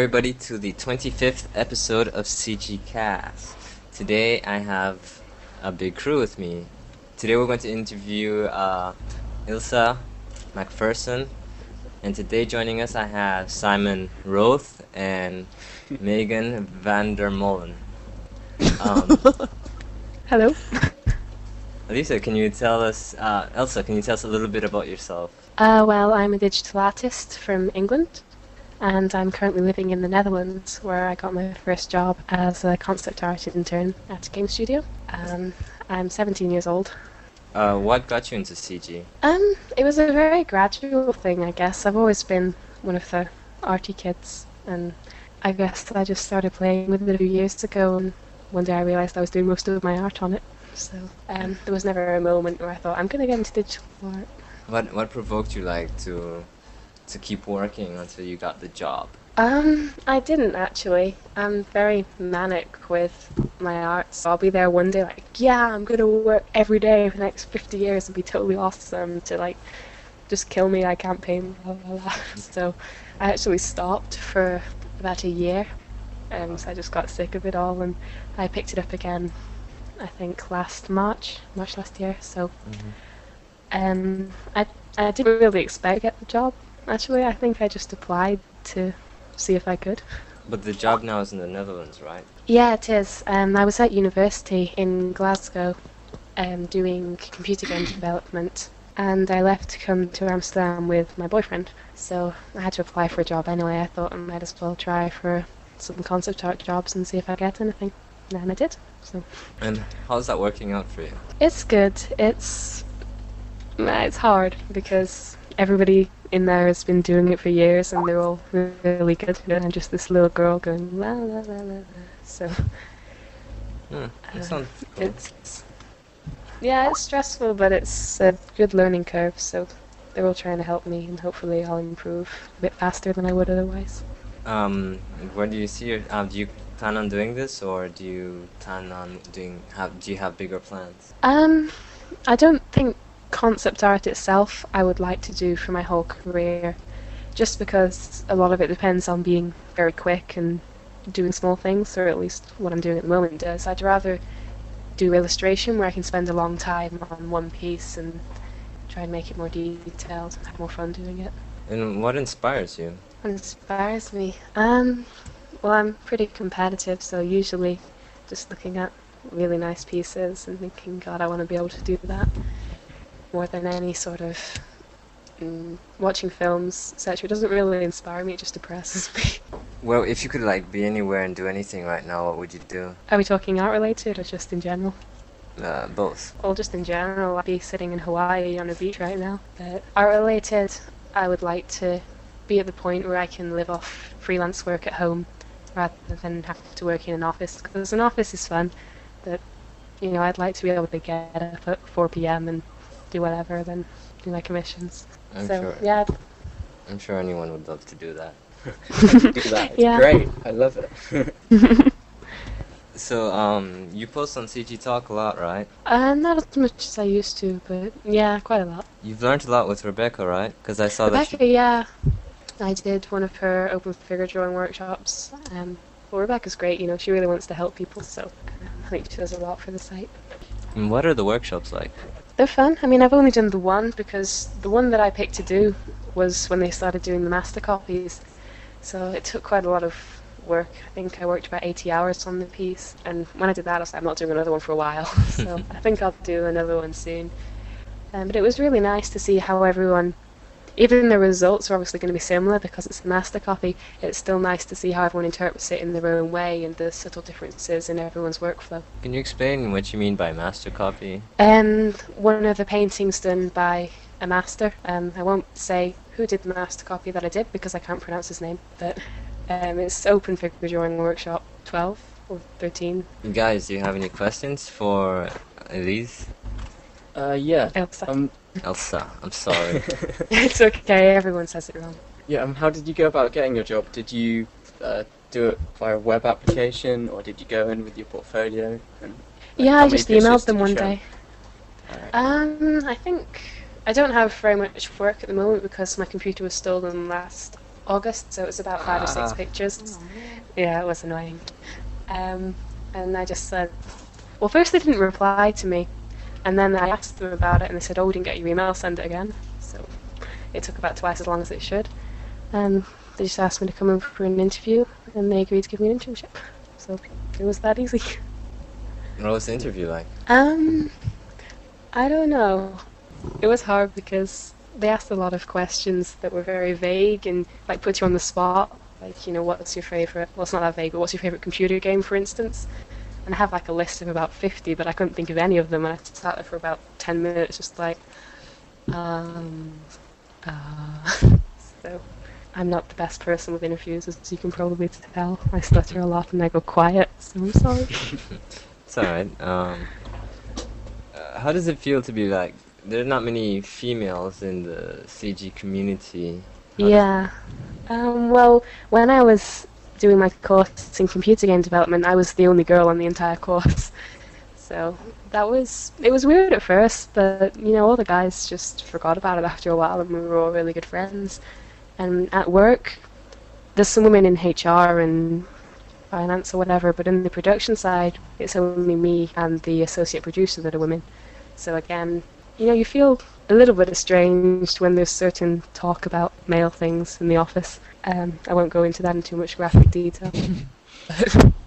Welcome everybody to the 25th episode of CG Cast. Today I have a big crew with me. Today we're going to interview uh, Ilsa McPherson, and today joining us I have Simon Roth and Megan Vandermolen. Um, Hello. Elisa, can you tell us, uh, Elsa, can you tell us a little bit about yourself? Uh, well, I'm a digital artist from England, and I'm currently living in the Netherlands, where I got my first job as a concept art intern at a game studio. Um, I'm 17 years old. Uh, what got you into CG? Um, it was a very gradual thing, I guess. I've always been one of the arty kids, and I guess I just started playing with it a few years ago, and one day I realised I was doing most of my art on it. So um, there was never a moment where I thought I'm going to get into digital art. What what provoked you like to to keep working until you got the job? Um, I didn't actually. I'm very manic with my art, so I'll be there one day like, yeah, I'm gonna work every day for the next 50 years and be totally awesome to like just kill me. I can't paint, blah blah blah. so I actually stopped for about a year, and so I just got sick of it all, and I picked it up again. I think last March, March last year. So um, I I didn't really expect to get the job. Actually, I think I just applied to see if I could. But the job now is in the Netherlands, right? Yeah, it is. Um, I was at university in Glasgow um, doing computer game development, and I left to come to Amsterdam with my boyfriend. So I had to apply for a job anyway. I thought I might as well try for some concept art jobs and see if I get anything. And I did. So And how's that working out for you? it's good. It's it's hard because everybody in there has been doing it for years and they're all really good. And I'm just this little girl going la la la la. la. So Hmm, Uh, cool. it's yeah, it's stressful, but it's a good learning curve. So they're all trying to help me, and hopefully I'll improve a bit faster than I would otherwise. Um, where do you see your? Um, do you plan on doing this, or do you plan on doing? Have do you have bigger plans? Um, I don't think concept art itself I would like to do for my whole career, just because a lot of it depends on being very quick and doing small things, or at least what I'm doing at the moment does. I'd rather do illustration where I can spend a long time on one piece and try and make it more detailed and have more fun doing it. And what inspires you? What inspires me? Um, well, I'm pretty competitive, so usually just looking at really nice pieces and thinking, God, I want to be able to do that. More than any sort of mm, watching films, etc. It doesn't really inspire me; it just depresses me. Well, if you could like be anywhere and do anything right now, what would you do? Are we talking art related or just in general? Uh, both. Well, just in general, I'd be sitting in Hawaii on a beach right now. But art related, I would like to be at the point where I can live off freelance work at home rather than have to work in an office. Because an office is fun, but you know, I'd like to be able to get up at 4 p.m. and do whatever, then do my commissions. I'm so sure. yeah, I'm sure anyone would love to do that. do that. It's Yeah. great. I love it. So, um, you post on CG Talk a lot, right? uh, not as much as I used to, but yeah, quite a lot. You've learned a lot with Rebecca, right? Because I saw that. Rebecca, yeah, I did one of her open figure drawing workshops. Um, well, Rebecca's great. You know, she really wants to help people, so I think she does a lot for the site. And what are the workshops like? They're fun. I mean, I've only done the one because the one that I picked to do was when they started doing the master copies. So it took quite a lot of work. I think I worked about 80 hours on the piece, and when I did that, I was like, I'm not doing another one for a while. so I think I'll do another one soon. Um, but it was really nice to see how everyone, even the results are obviously going to be similar because it's a master copy. It's still nice to see how everyone interprets it in their own way and the subtle differences in everyone's workflow. Can you explain what you mean by master copy? Um, one of the paintings done by a master. Um, I won't say who did the master copy that I did because I can't pronounce his name, but um, it's Open Figure Drawing Workshop 12 or 13. Guys, do you have any questions for Elise? Uh, yeah. Elsa. Um, Elsa, I'm sorry. it's okay, everyone says it wrong. yeah. Um, how did you go about getting your job? Did you uh, do it via a web application, or did you go in with your portfolio? And, like, yeah, I just emailed them one show? day. Alright. Um, I think I don't have very much work at the moment because my computer was stolen last August, so it was about five or six Ah. pictures. Yeah, it was annoying. Um, and I just said, well, first they didn't reply to me, and then I asked them about it, and they said, oh, we didn't get your email, send it again. So it took about twice as long as it should. And they just asked me to come in for an interview, and they agreed to give me an internship. So it was that easy. What was the interview like? Um, I don't know. It was hard because they asked a lot of questions that were very vague and like put you on the spot. Like, you know, what's your favorite? Well, it's not that vague, but what's your favorite computer game, for instance? And I have like a list of about 50, but I couldn't think of any of them. And I sat there for about 10 minutes, just like, um, uh. so I'm not the best person with interviews, as you can probably tell. I stutter a lot and I go quiet, so I'm sorry. It's alright. Um, uh, how does it feel to be like? There are not many females in the CG community. How Yeah. Um, well, when I was doing my course in computer game development, I was the only girl on the entire course. So that was it was weird at first, but you know all the guys just forgot about it after a while, and we were all really good friends. And at work, there's some women in HR and finance or whatever, but in the production side, it's only me and the associate producer that are women. So again, you know, you feel a little bit estranged when there's certain talk about male things in the office. Um, I won't go into that in too much graphic detail.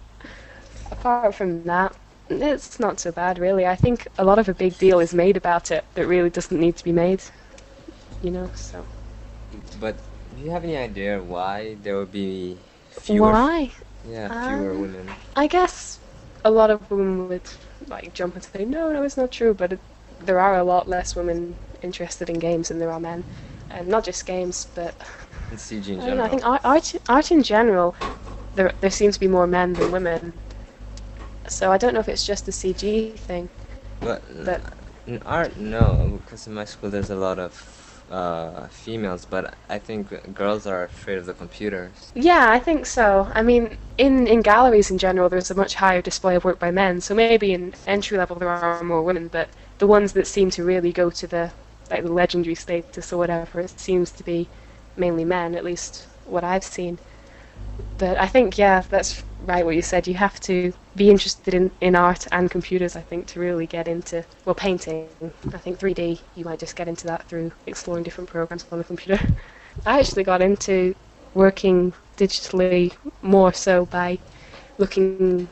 Apart from that, it's not so bad, really. I think a lot of a big deal is made about it that really doesn't need to be made. You know, so. But do you have any idea why there would be fewer? Why? Yeah, fewer Um, women. I guess a lot of women would like jump and say, no, no, it's not true, but it, there are a lot less women interested in games than there are men. And not just games, but In CG in I don't general. know. I think art, art, art in general, there there seems to be more men than women. So I don't know if it's just the CG thing. But But- in art, no, because in my school there's a lot of uh, females, but I think girls are afraid of the computers. Yeah, I think so. I mean, in in galleries in general, there's a much higher display of work by men. So maybe in entry level there are more women, but the ones that seem to really go to the like the legendary status or whatever, it seems to be mainly men, at least what I've seen. But I think yeah, that's right what you said. You have to be interested in, in art and computers, I think, to really get into well painting. I think 3D you might just get into that through exploring different programs on the computer. I actually got into working digitally more so by looking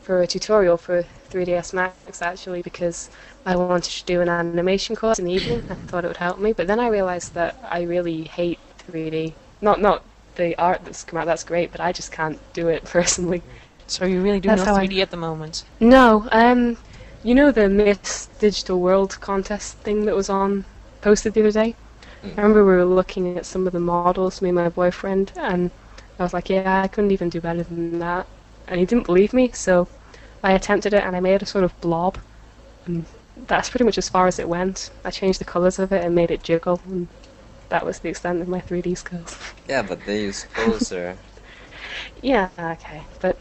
for a tutorial for 3ds Max actually because I wanted to do an animation course in the evening. I thought it would help me, but then I realized that I really hate 3D. Not not the art that's come out. That's great, but I just can't do it personally. So you really do That's no 3D at the moment. No, um, you know the Miss Digital World contest thing that was on posted the other day. Mm. I remember we were looking at some of the models, me and my boyfriend, and I was like, yeah, I couldn't even do better than that. And he didn't believe me, so I attempted it and I made a sort of blob. And that's pretty much as far as it went. I changed the colours of it and made it jiggle, and that was the extent of my 3D skills. Yeah, but they use Poser. yeah, okay, but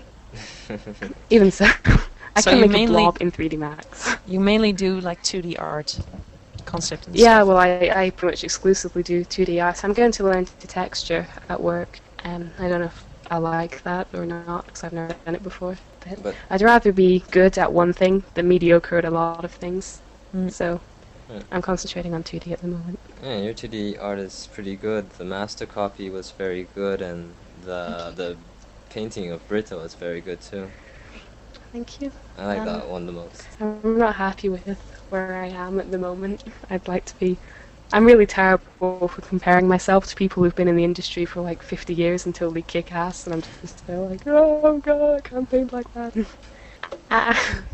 even so, I So can make mainly- a blob in 3D Max. You mainly do like 2D art concept and Yeah, stuff. well, I, I pretty much exclusively do 2D art. I'm going to learn to texture at work, and I don't know if I like that or not because I've never done it before. But, But- I'd rather be good at one thing than mediocre at a lot of things. Mm. So Hmm. I'm concentrating on 2D at the moment. Yeah, your 2D art is pretty good. The master copy was very good, and the the painting of Brito was very good too. Thank you. I like Um, that one the most. I'm not happy with where I am at the moment. I'd like to be. I'm really terrible for comparing myself to people who've been in the industry for like 50 years until they kick ass, and I'm just like, oh god, I can't paint like that. ah.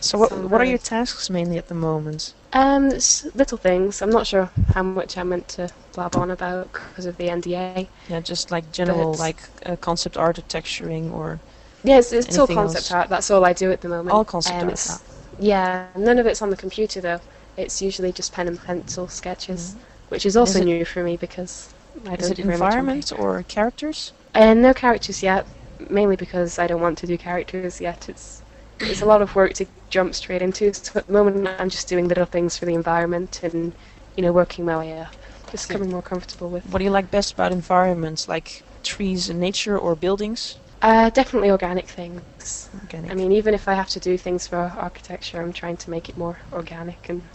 So what, So what are your tasks mainly at the moment? Um, it's little things. I'm not sure how much I'm meant to blab on about because of the NDA. Yeah, just like general like uh, concept art or texturing or Yeah, it's, it's all concept else? art. That's all I do at the moment. all concept Um, art. Yeah, none of it's on the computer though. It's usually just pen and pencil sketches, which is also Mm-hmm. it- new for me because I Is don't do very much on environment or characters? Uh, no characters yet, mainly because I don't want to do characters yet. It's it's a lot of work to jump straight into. So at the moment, I'm just doing little things for the environment and you know working my way up. just becoming more comfortable with. What do you like best about environments, like trees and nature or buildings? Uh, definitely organic things. Organic. I mean, even if I have to do things for architecture, I'm trying to make it more organic and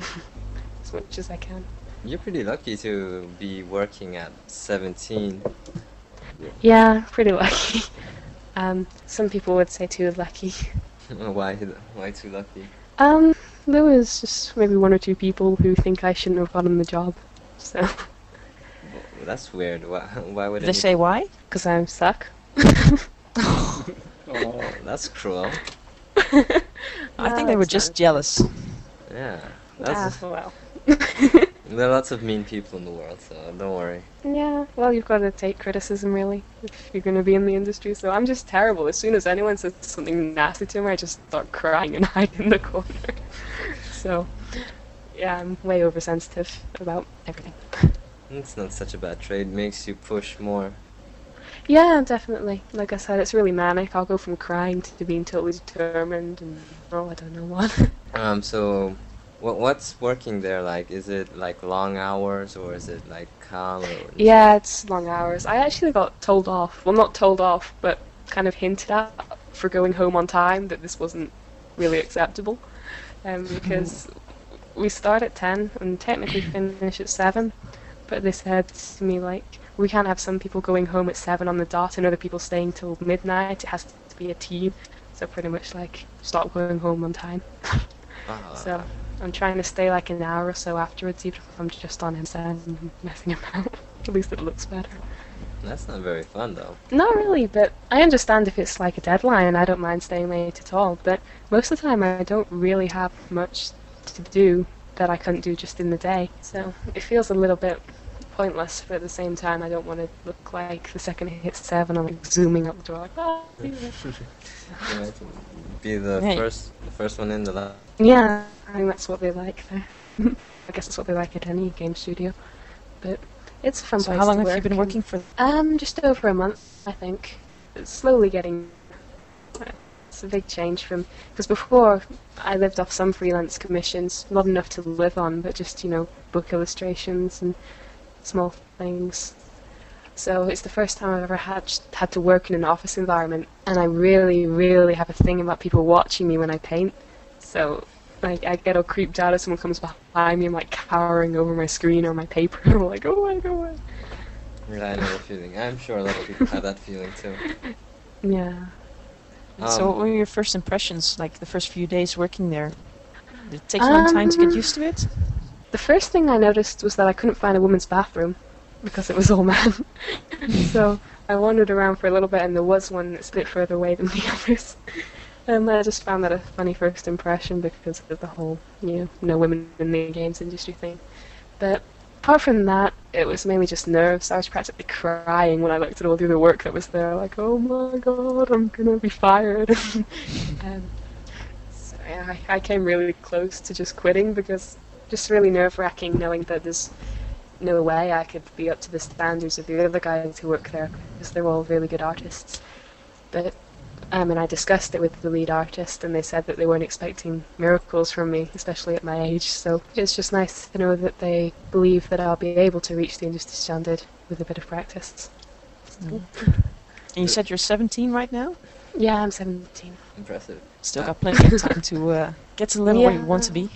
as much as I can. You're pretty lucky to be working at 17. Yeah, pretty lucky. Um, some people would say too lucky. why? Why too lucky? Um, there was just maybe one or two people who think I shouldn't have gotten the job. So, Well, that's weird. Why? Why would Did they say why? because I'm suck. Oh, That's cruel. I think they were just jealous. Yeah. Ah, That's, well. There are lots of mean people in the world, so don't worry. Yeah, well, you've got to take criticism really if you're going to be in the industry. So I'm just terrible. As soon as anyone says something nasty to me, I just start crying and hide in the corner. so, yeah, I'm way oversensitive about everything. It's not such a bad trade. Makes you push more. Yeah, definitely. Like I said, it's really manic. I'll go from crying to being totally determined and oh, I don't know what. Um. So, what what's working there like? Is it like long hours or is it like calm? Or yeah, it's long hours. I actually got told off. Well, not told off, but kind of hinted at for going home on time that this wasn't really acceptable. Um, because we start at 10 and technically finish at 7. But they said to me, like, we can't have some people going home at 7 on the dot and other people staying till midnight. It has to be a team. So pretty much, like, stop going home on time. Ah, So I'm trying to stay like an hour or so afterwards, even if I'm just on MSN and messing about. At least it looks better. that's not very fun though. Not really, but I understand if it's like a deadline, I don't mind staying late at all. But most of the time, I don't really have much to do that I couldn't do just in the day. So it feels a little bit pointless, but at the same time, I don't want to look like the second it hits seven, I'm like zooming up the door, like, ah, see. You be the Hey. first the first one in the lab. Yeah, I think that's what they like there. I guess that's what they like at any game studio. But it's a fun So place how long have you been working for? Um, just over a month, I think. It's slowly getting. It's a big change from because before I lived off some freelance commissions, not enough to live on, but just you know book illustrations and small things. So it's the first time I've ever had had to work in an office environment, and I really, really have a thing about people watching me when I paint. So like I get all creeped out if someone comes behind me, I'm like cowering over my screen or my paper. I'm like, oh my god. Yeah, I know the feeling. I'm sure a lot of people have that feeling too. Yeah. so Um, what were your first impressions, like the first few days working there? Did it take a long time to get Um, used to it? The first thing I noticed was that I couldn't find a woman's bathroom because it was all men. so I wandered around for a little bit and there was one that's a bit further away than the others. And I just found that a funny first impression because of the whole, you know, no women in the games industry thing. But apart from that, it was mainly just nerves. I was practically crying when I looked at all the other work that was there, like, oh my god, I'm gonna be fired. um, so yeah, I, I came really close to just quitting because just really nerve wracking knowing that there's no way I could be up to the standards of the other guys who work there because they're all really good artists. But um, and I discussed it with the lead artist, and they said that they weren't expecting miracles from me, especially at my age. So it's just nice to know that they believe that I'll be able to reach the industry standard with a bit of practice. And you said you're 17 right now? Yeah, I'm 17. Impressive. Still got plenty of time to uh, get to the level where you want to be.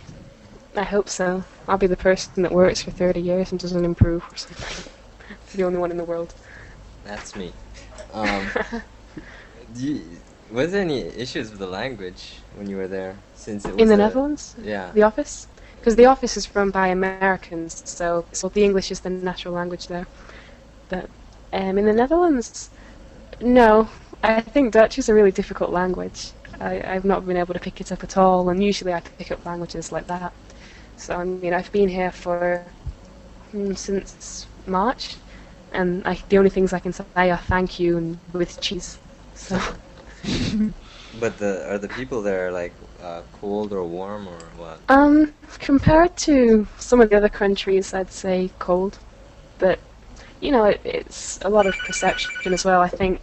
I hope so. I'll be the person that works for 30 years and doesn't improve or something. the only one in the world. That's me. Um, do you, was there any issues with the language when you were there? Since it was in the a- Netherlands? Yeah. The office? Because the office is run by Americans, so, so the English is the natural language there. But um, in the Netherlands, no. I think Dutch is a really difficult language. I, I've not been able to pick it up at all, and usually I pick up languages like that. So I mean, I've been here for mm, since March, and I, the only things I can say are thank you and with cheese. So But the are the people there like uh, cold or warm or what? Um, compared to some of the other countries, I'd say cold. But, you know, it, it's a lot of perception as well. I think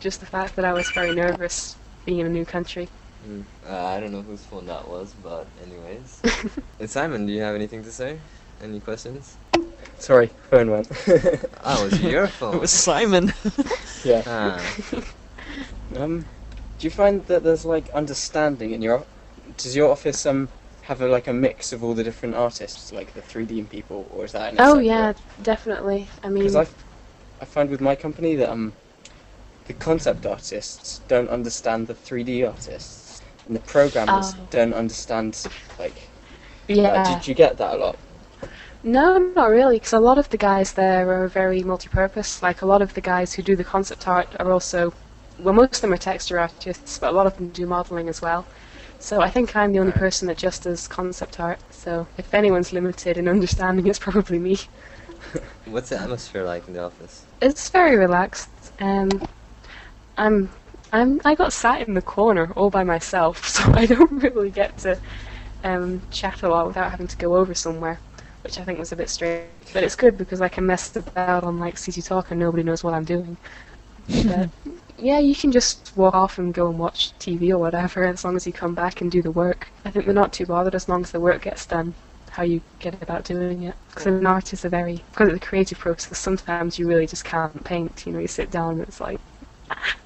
just the fact that I was very nervous being in a new country. Mm. Uh, I don't know whose phone that was, but anyways. and Simon, do you have anything to say? Any questions? Sorry, phone went. Oh, it was your phone. It was Simon. yeah. Ah. Um, do you find that there's like understanding in your? Does your office um have a, like a mix of all the different artists, like the 3D people, or is that? Oh yeah, definitely. I mean, Because I, I find with my company that um, the concept artists don't understand the 3D artists, and the programmers Oh. don't understand like. yeah. Uh, did you get that a lot? No, not really, because a lot of the guys there are very multi-purpose. Like a lot of the guys who do the concept art are also, well, most of them are texture artists, but a lot of them do modeling as well. So I think I'm the only Right. person that just does concept art. So if anyone's limited in understanding, it's probably me. What's the atmosphere like in the office? It's very relaxed. Um, I'm, I'm, I got sat in the corner all by myself, so I don't really get to um, chat a lot without having to go over somewhere, which I think was a bit strange. But it's good because I can mess about on like CG Talk and nobody knows what I'm doing. But yeah, you can just walk off and go and watch TV or whatever as long as you come back and do the work. I think they're not too bothered as long as the work gets done. How you get about doing it? Because an artist is a very because of the creative process. Sometimes you really just can't paint. You know, you sit down and it's like. ah.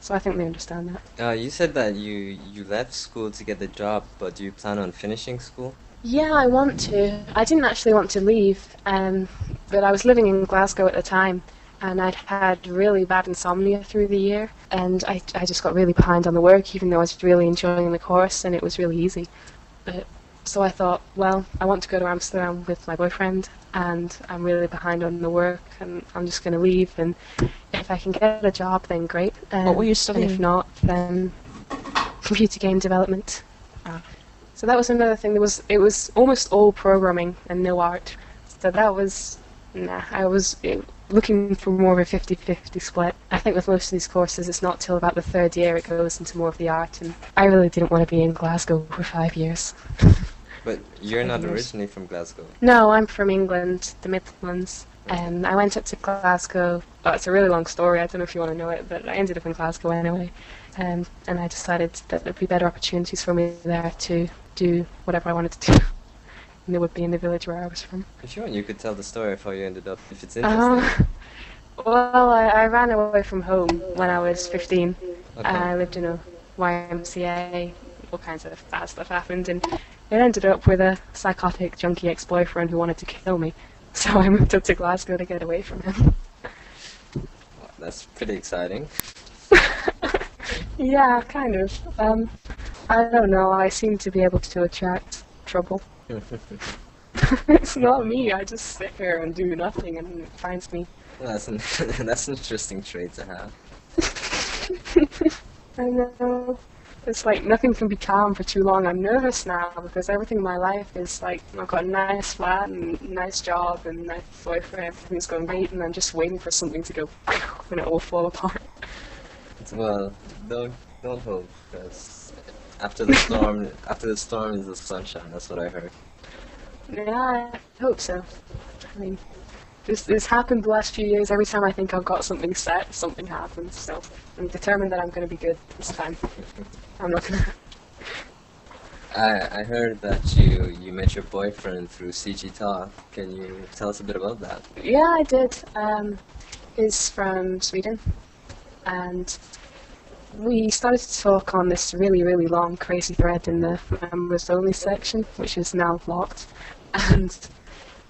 So I think they understand that. Uh, you said that you you left school to get the job, but do you plan on finishing school? Yeah, I want to. I didn't actually want to leave, um, but I was living in Glasgow at the time, and I'd had really bad insomnia through the year, and I, I just got really behind on the work, even though I was really enjoying the course and it was really easy. But so I thought, well, I want to go to Amsterdam with my boyfriend, and I'm really behind on the work, and I'm just going to leave. And if I can get a job, then great. Um, What were you And if not, then computer game development. Ah. So that was another thing. There was it was almost all programming and no art. So that was nah. I was eh, looking for more of a 50-50 split. I think with most of these courses, it's not till about the third year it goes into more of the art, and I really didn't want to be in Glasgow for five years. But you're not Yes. originally from Glasgow. No, I'm from England, the Midlands. Um, I went up to Glasgow. Oh, it's a really long story. I don't know if you want to know it, but I ended up in Glasgow anyway. Um, and I decided that there'd be better opportunities for me there to do whatever I wanted to do. And they would be in the village where I was from. If you want, you could tell the story of how you ended up, if it's interesting. Uh, well, I, I ran away from home when I was 15. Okay. I lived in a YMCA. All kinds of bad stuff happened, and it ended up with a psychotic junkie ex-boyfriend who wanted to kill me. So I moved up to Glasgow to get away from him. That's pretty exciting. yeah, kind of. Um, I don't know. I seem to be able to attract trouble. It's not me. I just sit here and do nothing, and it finds me. that's an that's an interesting trait to have. I know. It's like nothing can be calm for too long. I'm nervous now because everything in my life is like I've got a nice flat and nice job and nice boyfriend. Everything's going great, and I'm just waiting for something to go and it will fall apart. Well, don't don't hope, because after the storm, after the storm is the sunshine. That's what I heard. Yeah, I hope so. I mean, this this happened the last few years. Every time I think I've got something set, something happens. So I'm determined that I'm going to be good this time. I'm not going to. I I heard that you you met your boyfriend through CG Talk. Can you tell us a bit about that? Yeah, I did. Um, he's from Sweden, and we started to talk on this really, really long, crazy thread in the members only section, which is now locked. And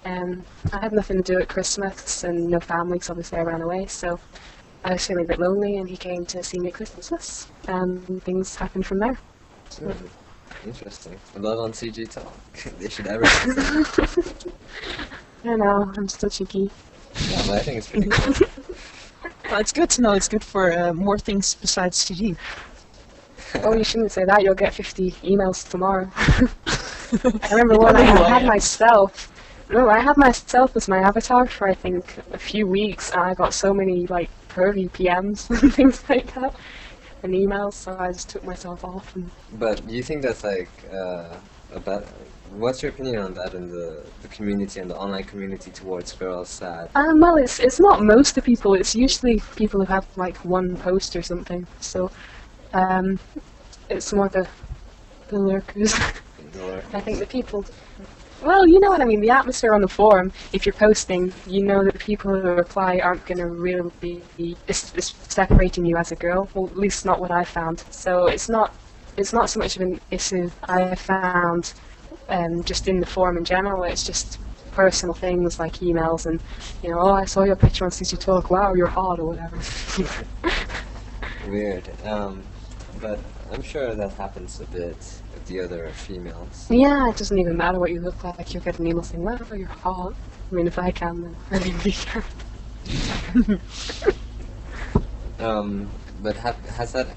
um, I had nothing to do at Christmas and no family, 'cause obviously I ran away. So I was feeling a bit lonely, and he came to see me at Christmas. And things happened from there. Hmm, Interesting. Love on CG Talk. they should advertise. I know, I'm such a geek. yeah, but I think it's pretty cool. Well, it's good to know. It's good for uh, more things besides CG. Oh, you shouldn't say that. You'll get 50 emails tomorrow. I remember when I, know who I I had myself. No, I had myself as my avatar for I think a few weeks, and I got so many like pervy PMs and things like that, and emails. So I just took myself off. And But do you think that's like uh, about? What's your opinion on that in the the community and the online community towards girls sad? um, well, it's it's not most of the people. It's usually people who have like one post or something. So, um, it's more the the lurkers. Or I think the people. Well, you know what I mean. The atmosphere on the forum, if you're posting, you know that the people who reply aren't going to really be it's, it's separating you as a girl. Well, at least not what I found. So it's not it's not so much of an issue I found um, just in the forum in general. It's just personal things like emails and you know, oh, I saw your picture on CG Talk. Wow, you're hot or whatever. Weird. Um, but I'm sure that happens a bit with the other females. yeah, it doesn't even matter what you look like. You'll get an email saying, "Wow, you're hot." I mean, if I can, then anybody can. Um, but ha- has that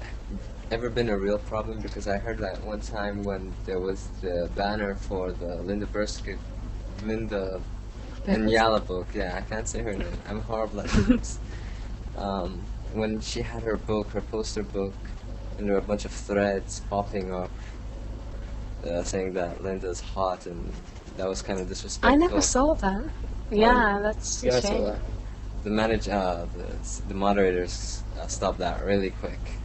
ever been a real problem? Because I heard that one time when there was the banner for the Linda Burska, Linda Nyala book. Yeah, I can't say her name. I'm horrible at names. Um, when she had her book, her poster book, and there were a bunch of threads popping up uh, saying that Linda's hot, and that was kind of disrespectful. I never saw that. Yeah, that's Yeah, a I saw shame. The manage, uh, the, the moderators uh, stopped that really quick.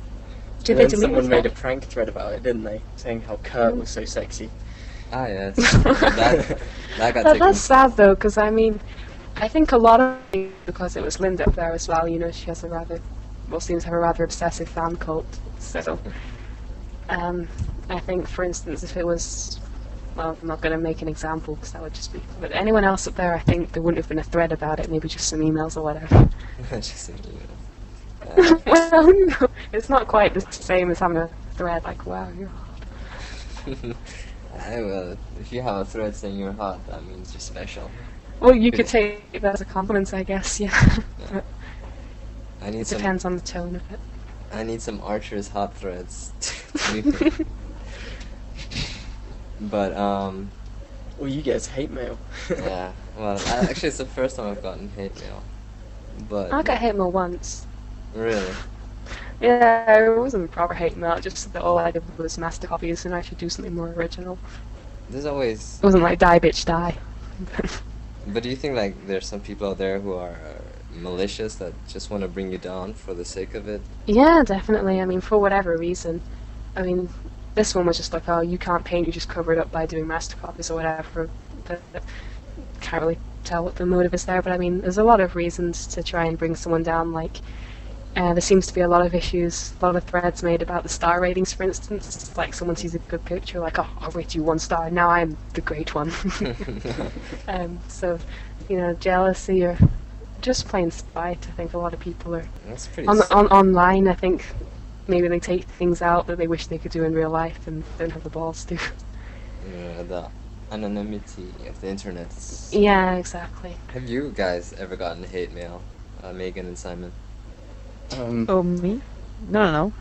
Did And they delete someone the made a prank thread about it, didn't they? Saying how Kurt was so sexy. Ah, yes. that, that got That, taken. that's sad though, because I mean, I think a lot of because it was Linda up there as well. You know, she has a rather, well, seems to have a rather obsessive fan cult. So, um, I think, for instance, if it was, well, I'm not going to make an example because that would just be. But anyone else up there, I think there wouldn't have been a thread about it. Maybe just some emails or whatever. Just, you know, uh, well, no, it's not quite the same as having a thread like, wow, you're hot. I will. If you have a thread saying you're hot, that means you're special. Well, you could take that as a compliment, I guess. Yeah. Yeah. I need it some. depends on the tone of it. I need some Archer's hot threads. to be fair. but um, Well, you get hate mail. yeah. Well, I, actually, it's the first time I've gotten hate mail. But I got hate mail once. Really, Yeah, it wasn't proper hate mail, just that all I did was master copies and I should do something more original. there's always. It wasn't like die bitch die. But do you think like there's some people out there who are uh, malicious that just want to bring you down for the sake of it? yeah, definitely. I mean, for whatever reason. I mean, this one was just like, oh, you can't paint, you just cover it up by doing master copies or whatever. But can't really tell what the motive is there. But I mean, there's a lot of reasons to try and bring someone down. Like, uh, there seems to be a lot of issues, a lot of threads made about the star ratings, for instance. It's like someone sees a good picture, like, oh, I'll rate you one star. Now I'm the great one. um, so, you know, jealousy or just plain spite. I think a lot of people are That's pretty. on, on online. I think maybe they take things out that they wish they could do in real life and don't have the balls to. Yeah, the anonymity of the internet. yeah, exactly. Have you guys ever gotten hate mail, uh, Megan and Simon? Um, Oh, me? No, no, no.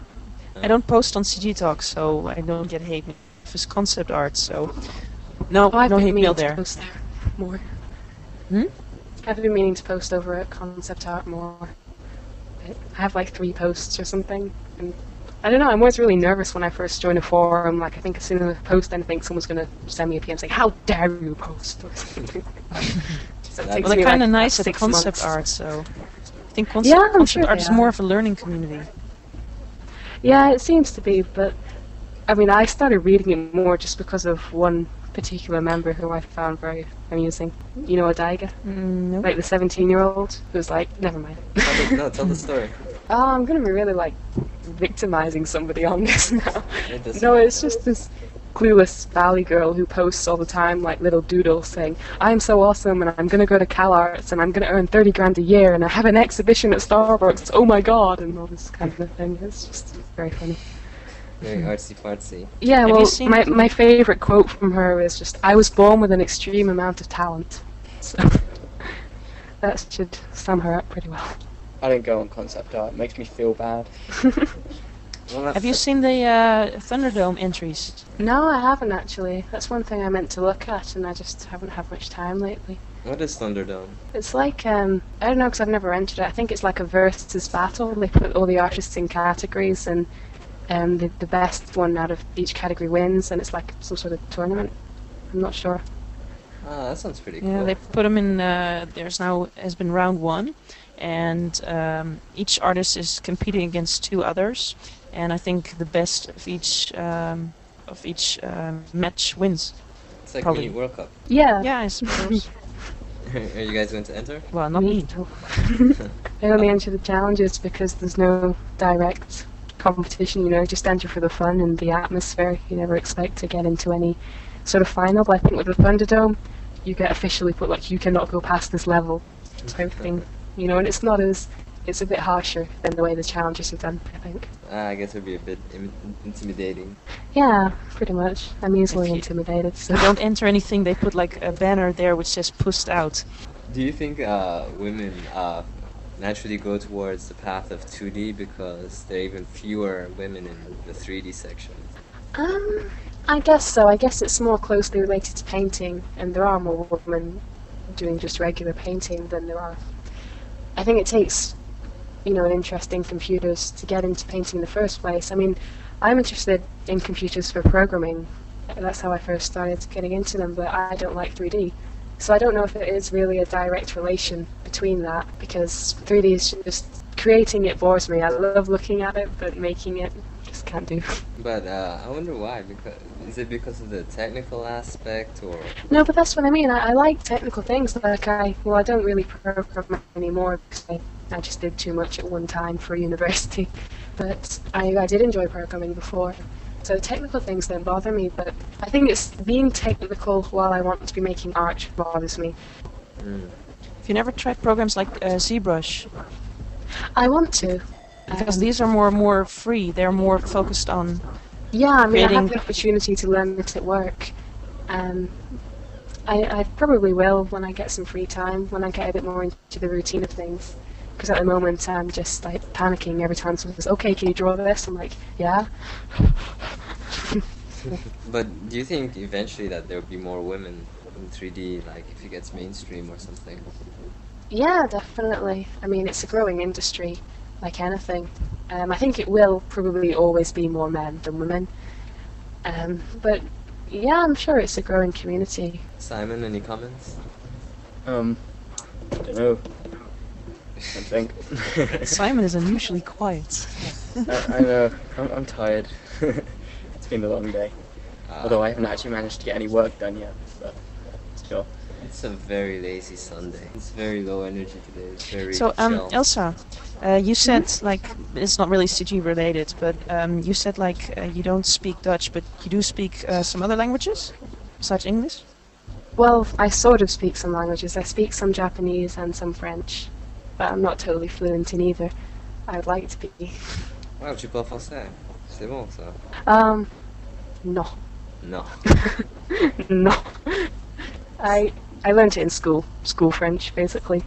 I don't post on CG Talk, so I don't get hate mail. If it's concept art, so no, Oh, I've no been hate meaning mail to there. post there more. Hmm? I've been meaning to post over at Concept Art more. I have like three posts or something, and I don't know. I'm always really nervous when I first join a forum. Like I think as soon as I post anything, someone's gonna send me a PM saying, "How dare you post?" or something. so it Well, they're kind of like, nice at concept months. art, so I think concept, Yeah, I'm concept sure art is more of a learning community. Yeah, it seems to be, but I mean, I started reading it more just because of one particular member who I found very amusing. You know, Adaiga, Mm, no. like the 17-year-old who's like, never mind. Tell the, no, tell the story. Oh, I'm gonna be really like victimizing somebody on this now. It No, it's just this clueless valley girl who posts all the time like little doodles saying, I'm so awesome and I'm gonna go to Cal Arts and I'm gonna earn 30 grand a year and I have an exhibition at Starbucks, oh my god, and all this kind of thing. It's just very funny. Very artsy fartsy. Yeah, well, my, my favorite quote from her is just, I was born with an extreme amount of talent. So that should sum her up pretty well. I don't go on concept art. It makes me feel bad. Well, Have you seen the uh, Thunderdome entries? no, I haven't actually. That's one thing I meant to look at, and I just haven't had much time lately. What is Thunderdome? It's like um, I don't know because I've never entered it. I think it's like a versus battle. They put all the artists in categories, and um, the the best one out of each category wins, and it's like some sort of tournament. I'm not sure. Ah, that sounds pretty cool. Yeah, they put them in. Uh, there's now has been round one, and um, each artist is competing against two others, and I think the best of each um, of each um, match wins. It's like Probably. mini World Cup. Yeah. Yeah, I suppose. Are you guys going to enter? well, not me. I only enter the challenges because there's no direct competition. You know, just enter for the fun and the atmosphere. You never expect to get into any sort of final. But I think with the Thunderdome, you get officially put like you cannot go past this level type thing. You know, and it's not as it's a bit harsher than the way the challenges are done. I think. Uh, I guess it would be a bit Im- intimidating. Yeah, pretty much. I'm easily you- intimidated. So don't enter anything, they put like a banner there which says "pushed out." Do you think uh, women uh, naturally go towards the path of 2D because there are even fewer women in the 3D section? Um, I guess so. I guess it's more closely related to painting, and there are more women doing just regular painting than there are. I think it takes, you know, an interest in computers to get into painting in the first place. I mean, I'm interested in computers for programming. That's how I first started getting into them, but I don't like 3D. So I don't know if it is really a direct relation between that, because 3D is just creating it bores me. I love looking at it, but making it just can't do. But uh, I wonder why. Because is it because of the technical aspect, or No, but that's what I mean. I, I like technical things. Like I, well, I don't really program anymore because I, I just did too much at one time for university. But I, I did enjoy programming before. So technical things don't bother me. But I think it's being technical while I want to be making art bothers me. Mm. If you never tried programs like uh, ZBrush, I want to. because Um, these are more more free. They're more focused on. Yeah, I mean, I creating- have the opportunity to learn it at work. Um, I, I probably will when I get some free time, when I get a bit more into the routine of things. Because at the moment, I'm just like panicking every time someone says, "Okay, can you draw this?" I'm like, "Yeah." But do you think eventually that there will be more women in 3D, like if it gets mainstream or something? Yeah, definitely. I mean, it's a growing industry, like anything. Um, I think it will probably always be more men than women. Um, but yeah, I'm sure it's a growing community. Simon, any comments? Um, I don't know. I think. Simon is unusually quiet. I, I know. I'm, I'm tired. it's been a long day. Uh, Although I haven't actually managed to get any work done yet. But still. It's a very lazy Sunday. It's very low energy today. It's very So, um, chill. Elsa, uh, you said like it's not really CG related, but um, you said like uh, you don't speak Dutch, but you do speak uh, some other languages besides English. Well, I sort of speak some languages. I speak some Japanese and some French, but I'm not totally fluent in either. I would like to be. Wow, tu parles français. C'est bon ça. Um, no, No. no. I I learned it in school, school French basically,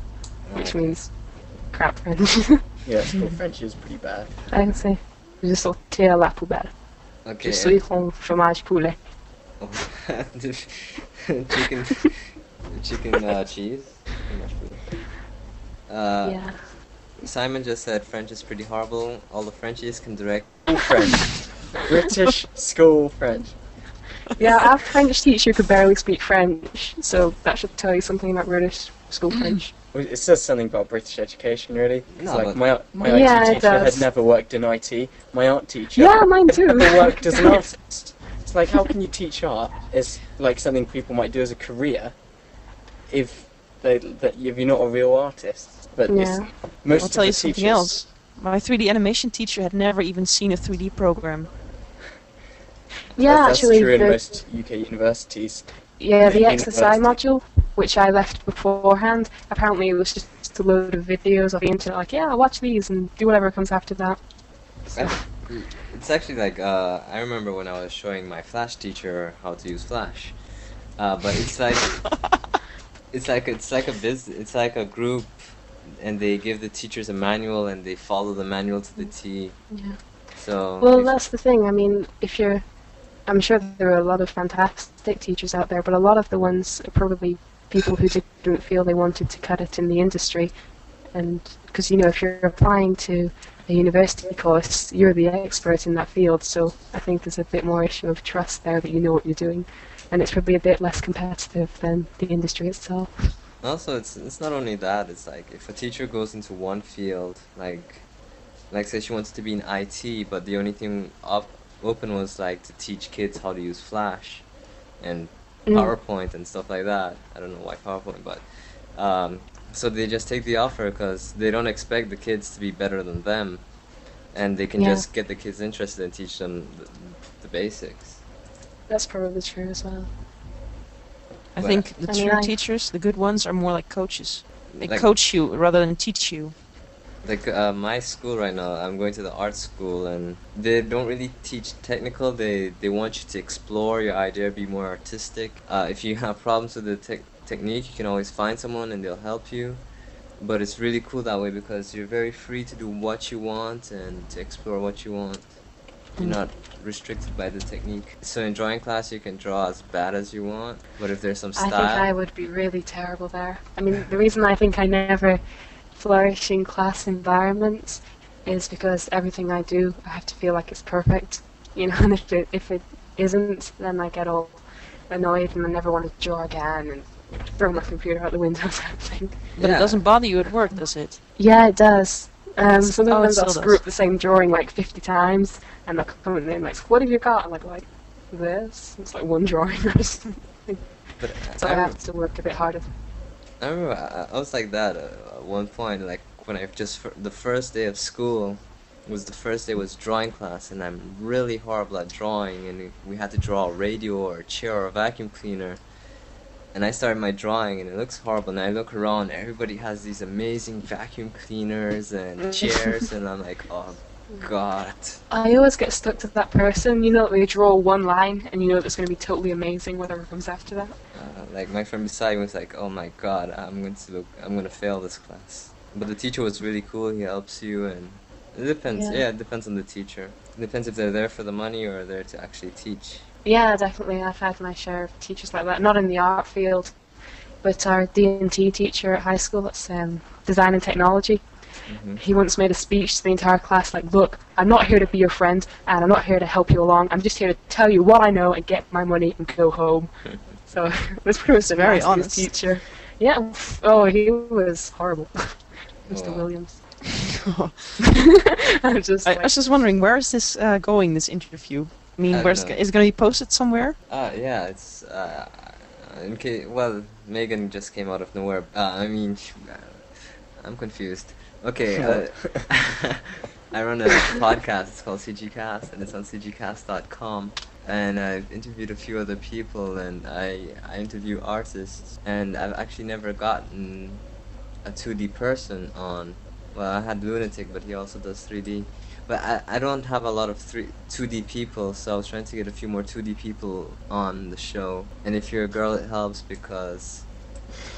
which Okay. means crap French. Yeah, school French is pretty bad. I can say, je sortais à la poubelle. Okay. Je suis en fromage poulet. Oh, chicken, chicken uh, cheese. Uh, yeah. Simon just said French is pretty horrible. All the Frenchies can direct. French. British school French. Yeah, our French teacher could barely speak French, so that should tell you something about British school mm. French. It says something about British education, really. It's No, like my my Yeah, IT it teacher had never worked in IT. My art teacher Yeah, mine too. never worked as an artist. It's like how can you teach art? It's like something people might do as a career, if they that if you're not a real artist. But Yeah. most I'll of tell the you something teachers- else. My 3D animation teacher had never even seen a 3D program. Yeah, that's, that's actually, true in most UK universities. yeah, the exercise module, which I left beforehand, apparently it was just a load of videos on the internet, like, yeah, watch these and do whatever comes after that. So, It's actually like uh, I remember when I was showing my Flash teacher how to use Flash, uh, but it's like it's like it's like a biz it's like a group, and they give the teachers a manual and they follow the manual to the T. yeah. So Well, that's the thing. I mean, if you're, I'm sure there are a lot of fantastic teachers out there, but a lot of the ones are probably people who didn't feel they wanted to cut it in the industry, and because you know, if you're applying to a university course, you're the expert in that field. So I think there's a bit more issue of trust there that you know what you're doing, and it's probably a bit less competitive than the industry itself. Also, it's it's not only that. It's like if a teacher goes into one field, like, like say she wants to be in IT, but the only thing up open was like to teach kids how to use Flash, and Mm. PowerPoint and stuff like that. I don't know why PowerPoint, but um, so they just take the offer because they don't expect the kids to be better than them, and they can Yeah. just get the kids interested and teach them the, the basics. That's probably true as well. I Well, think the I mean, true I- teachers, the good ones, are more like coaches. They Like- coach you rather than teach you. Like uh, my school right now, I'm going to the art school, and they don't really teach technical. They they want you to explore your idea, be more artistic. Uh, if you have problems with the tech technique, you can always find someone and they'll help you. But it's really cool that way because you're very free to do what you want and to explore what you want. You're not restricted by the technique. So in drawing class, you can draw as bad as you want, but if there's some I think I would be really terrible there. I mean, the reason I think I never flourish in class environments is because everything I do, I have to feel like it's perfect. You know, and if it if it isn't, then I get all annoyed and I never want to draw again and throw my computer out the window sort of thing. But Yeah. it doesn't bother you at work, does it? Yeah, it does. Um, Oh, it sometimes I'll screw up the same drawing like 50 times, and they'll come in and like, what have you got? I'm like, like this. It's like one drawing or something. but So I I have to work a bit harder. I remember I, I was like that uh, at one point, like when I just the first day of school was the first day was drawing class, and I'm really horrible at drawing, and we had to draw a radio or a chair or a vacuum cleaner. And I started my drawing, and it looks horrible. And I look around, everybody has these amazing vacuum cleaners and chairs, and I'm like, oh god. I always get stuck to that person, you know, that they draw one line and you know that's going to be totally amazing whatever comes after that. Uh, like my friend beside me was like, "Oh my God, I'm going to look, I'm going to fail this class." But the teacher was really cool. He helps you, and it depends. Yeah. Yeah, it depends on the teacher. It depends if they're there for the money or there to actually teach. Yeah, definitely. I've had my share of teachers like that. Not in the art field, but our D&T teacher at high school, that's um, design and technology. Hmm He once made a speech to the entire class like, look, I'm not here to be your friend and I'm not here to help you along. I'm just here to tell you what I know and get my money and go home. so it was pretty much the Very nastiest honest. teacher. Yeah. Oh, he was horrible. Mr. Wow. Williams. I'm just I, I was just wondering, where is this uh, going, this interview? I mean, I where's know. is it going to be posted somewhere? Uh, yeah, it's uh, in case. Well, Megan just came out of nowhere. Uh, I mean, sh- uh, I'm confused. Okay, uh, I run a podcast. It's called CGCast, and it's on CGCast.com. And I've interviewed a few other people, and I I interview artists, and I've actually never gotten a 2D person on. Well, I had Lunatic, but he also does 3D. But I, I don't have a lot of three, 2D people, so I was trying to get a few more 2D people on the show. And if you're a girl, it helps because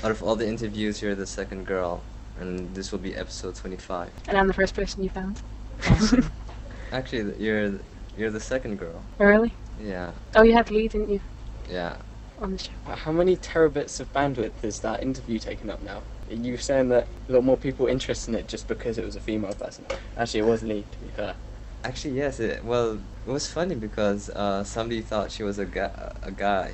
out of all the interviews, you're the second girl. And this will be episode 25. and I'm the first person you found. Awesome. Actually, you're you're the second girl. Really? Yeah, Oh, you had Lee, didn't you, yeah. on the show? Uh, How many terabits of bandwidth is that interview taking up now? Are you saying that a lot more people are interested in it just because it was a female person? Actually, it was Lee, to be fair. Actually, yes. It, well, it was funny because uh, somebody thought she was a guy. A guy.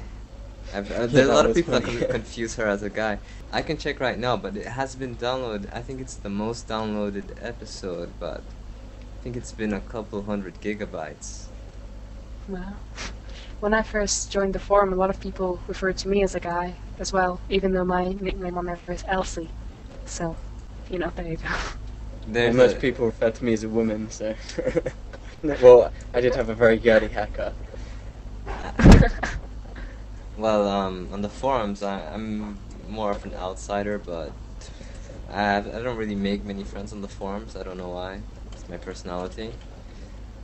I've, uh, Yeah, there's a lot of was people that funny. confuse her as a guy. I can check right now, but it has been downloaded. I think it's the most downloaded episode, but I think it's been a couple hundred gigabytes. Wow. When I first joined the forum, a lot of people referred to me as a guy as well, even though my nickname on there is Elsie. So, you know, there you go. There's And most a- people refer to me as a woman, so. well, I did have a very girly haircut. Well, um, on the forums, I, I'm more of an outsider, but I, have, I don't really make many friends on the forums. I don't know why. It's my personality.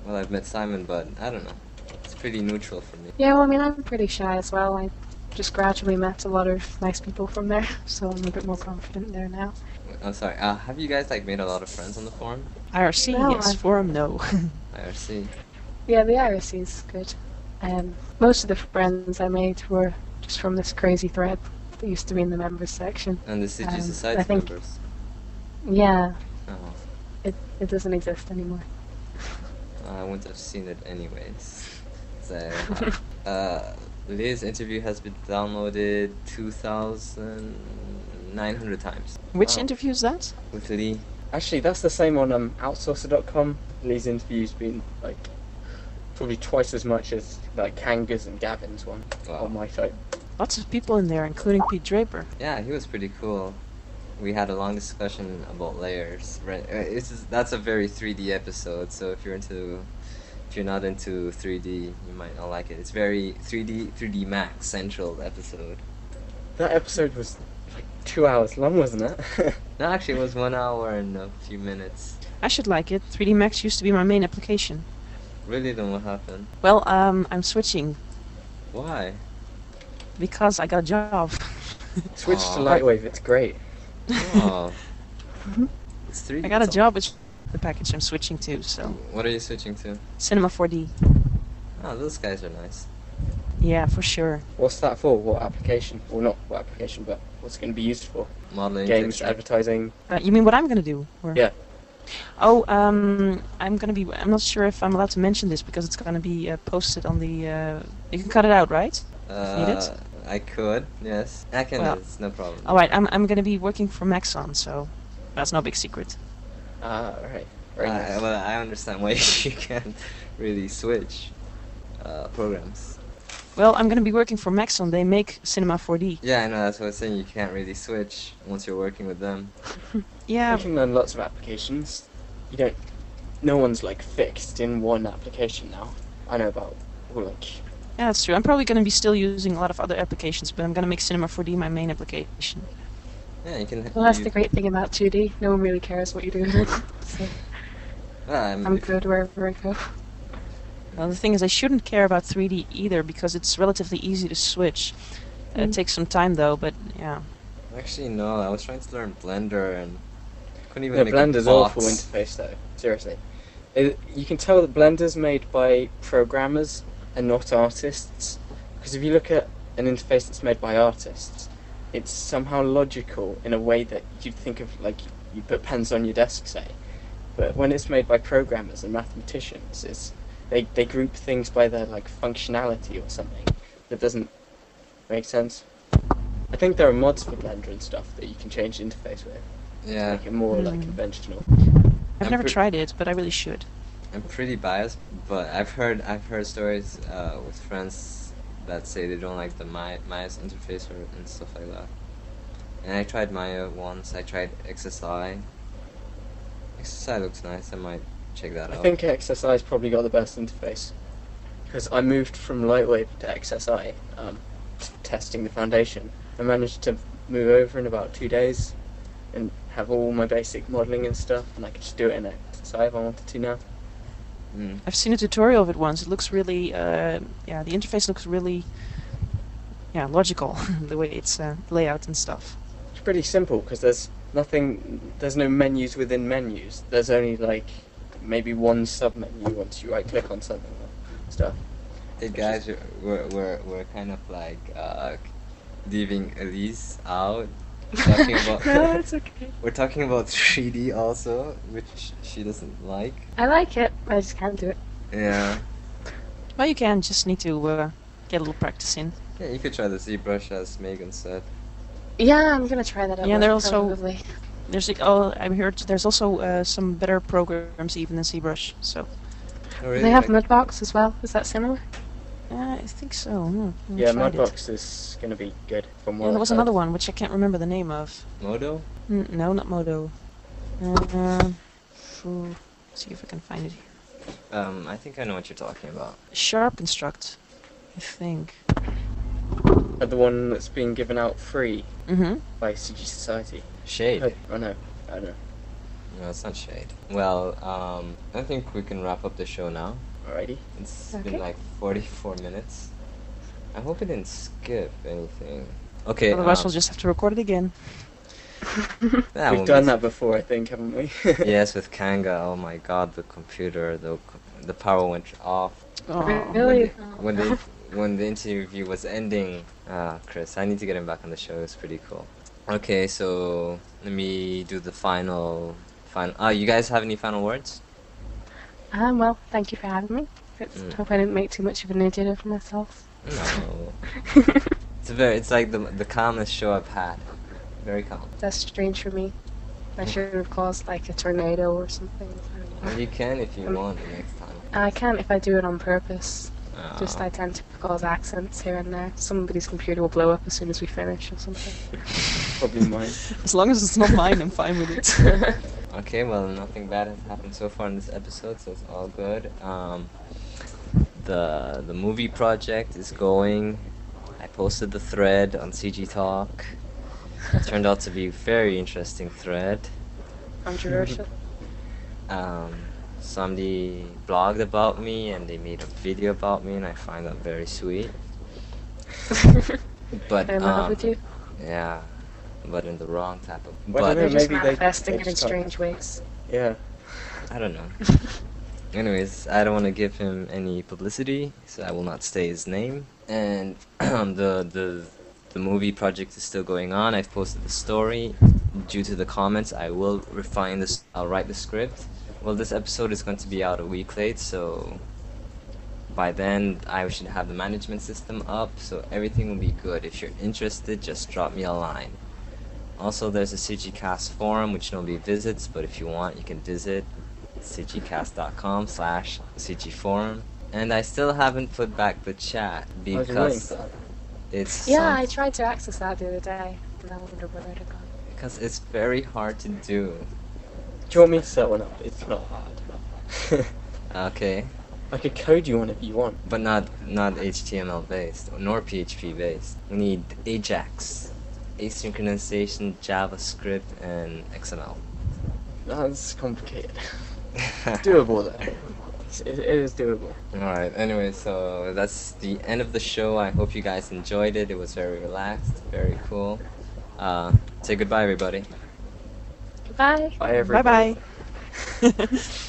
Well, I've met Simon, but I don't know. It's pretty neutral for me. yeah, well, I mean, I'm pretty shy as well. I just gradually met a lot of nice people from there, so I'm a bit more confident there now. I'm sorry. Uh, have you guys like made a lot of friends on the forum? IRC, No, yes. I- Forum, no. IRC. Yeah, the IRC is good. Um, most of the friends I made were just from this crazy thread that used to be in the members section. And the CG Um, Society I think- members. Yeah, Oh, it, it doesn't exist anymore. I wouldn't have seen it anyways. So, uh, Lee's interview has been downloaded 2,900 times. Which Wow. interview is that? With Lee. Actually, that's the same on um, outsourcer.com. Lee's interview's been like probably twice as much as like Kanga's and Gavin's one Wow. on my site. Lots of people in there, including Pete Draper. Yeah, he was pretty cool. We had a long discussion about layers. Right, uh, it's just- that's a very 3D episode. So if you're into, if you're not into 3D, you might not like it. It's very 3D 3D Max central episode. That episode was like two hours long, wasn't it? No, actually, it was one hour and a few minutes. I should like it. 3D Max used to be my main application. Really, don't then what happened? Well, um, I'm switching Why? because I got a job. Switch to Lightwave, it's great. Oh, it's 3D. I got a job, which the package I'm switching to. So What are you switching to? Cinema 4D. Oh, those guys are nice. Yeah, for sure. What's that for? What application? Well, not what application, but what's it going to be used for? Modeling Games, texture. advertising. Uh, you mean what I'm gonna do? Or? Yeah. Oh, um, I'm gonna be. I'm not sure if I'm allowed to mention this because it's gonna be uh, posted on the. Uh, you can cut it out, right? need it? Uh, I could, yes. I can. Well, it's no problem. All right. I'm. I'm gonna be working for Maxon, so that's no big secret. Ah, right. Very I- well, I understand why you can't really switch uh, programs. Well, I'm gonna be working for Maxon. They make Cinema 4D. Yeah, I know. That's what I was saying. You can't really switch once you're working with them. Yeah. You can learn lots of applications. You don't. No one's like fixed in one application now. I know about well, like Yeah, that's true. I'm probably gonna be still using a lot of other applications, but I'm gonna make Cinema 4D my main application. Yeah, you can. Well, that's you, the great thing about 2D. No one really cares what you do. so Well, I'm, I'm good wherever I go. Well, the thing is, I shouldn't care about 3D either because it's relatively easy to switch. Uh, It Mm. takes some time though, but yeah. Actually, no. I was trying to learn Blender and couldn't even a Blender's awful interface though. Seriously, it, you can tell that Blender's made by programmers and not artists. Because if you look at an interface that's made by artists, it's somehow logical in a way that you'd think of like you put pens on your desk, say. But when it's made by programmers and mathematicians, it's they they group things by their like functionality or something that doesn't make sense. I think there are mods for Blender and stuff that you can change the interface with Yeah, make it more like Hmm. conventional. I've I'm never pre- tried it, but I really should. I'm pretty biased, but I've heard I've heard stories uh, with friends that say they don't like the Maya, Maya's interface or, and stuff like that. And I tried Maya once. I tried XSI. XSI looks nice. I might check that I out. I think XSI's probably got the best interface because I moved from Lightwave to XSI, um, t- testing the foundation. I managed to move over in about two days and have all my basic modelling and stuff, and I could just do it in XSI if I wanted to now. Mm. I've seen a tutorial of it once. It looks really, uh, yeah, the interface looks really, yeah, logical. the way it's uh, layout and stuff. It's pretty simple because there's nothing, there's no menus within menus. There's only like maybe one sub menu once you right click on something or stuff. Hey guys, we're, we're we're we're kind of like uh, leaving Elise out. Talking about no, it's okay. we're talking about 3D also, which she doesn't like. I like it. I just can't do it. Yeah. Well, you can just need to uh, get a little practice in. Yeah, you could try the ZBrush as Megan said. Yeah, I'm gonna try that out. Yeah, they're also- probably. There's, like, oh, I heard there's also uh, some better programs even than ZBrush. So, Oh, really? They have Like- Mudbox as well. Is that similar? Uh, I think so. Hmm, Yeah, tried it. Mudbox is going to be good from what Yeah, there was another one which I can't remember the name of. Modo? Mm, no, not Modo. Uh, phew, see if I can find it. Um, I think I know what you're talking about. Sharp Construct, I think. Uh, the one that's being given out free Mm-hmm. by CG Society. Shade. Oh, oh no, I don't know. No, it's not shade. Well, um, I think we can wrap up the show now. Alrighty. It's Okay. been like 44 minutes. I hope it didn't skip anything. Okay. Otherwise, um, we'll just have to record it again. that We've done be- that before, I think, haven't we? yes, with Kanga. Oh my god, the computer, the the power went off. Oh. Really? When the when the interview was ending, ah, Chris, I need to get him back on the show. It's pretty cool. Okay, so let me do the final final. Ah, you guys have any final words? Um, well, thank you for having me. It's, Mm. Hope I didn't make too much of an idiot of myself. No. It's a very. It's like the the calmest show I've had. Very calm. That's strange for me. I should have caused like a tornado or something. I don't know. Well, you can if you Um, want the next time. I can't if I do it on purpose. Just I tend to cause accents here and there. Somebody's computer will blow up as soon as we finish or something. Probably mine. As long as it's not mine, I'm fine with it. Okay, well, nothing bad has happened so far in this episode, so it's all good. Um, the the movie project is going. I posted the thread on CG Talk. It turned out to be a very interesting thread. Controversial. Um, somebody blogged about me and they made a video about me, and I find that very sweet. But love um, with you. yeah, but in the wrong type of. Well, but don't They're know, just maybe they- manifesting they it in just got- strange ways. Yeah. I don't know. Anyways, I don't want to give him any publicity, so I will not say his name. And the the the movie project is still going on. I've posted the story. Due to the comments, I will refine this. I'll write the script. Well, this episode is going to be out a week late, so by then I should have the management system up, so everything will be good. If you're interested, just drop me a line. Also, there's a CGCast forum which nobody visits, but if you want, you can visit cgcast.com slash cgforum. And I still haven't put back the chat I was waiting because it's Yeah, some- I tried to access that the other day, and I wonder where it gone. because it's very hard to do. Do you want me to set one up? It's not hard. Okay, I could code you one if you want. but not not HTML based nor PHP based. We need Ajax, asynchronization, JavaScript, and XML. That's complicated. It's doable though. It's, it, it is doable. Alright, anyway, so that's the end of the show. I hope you guys enjoyed it. It was very relaxed, very cool. Uh, say goodbye, everybody. Bye. Bye everybody. bye bye.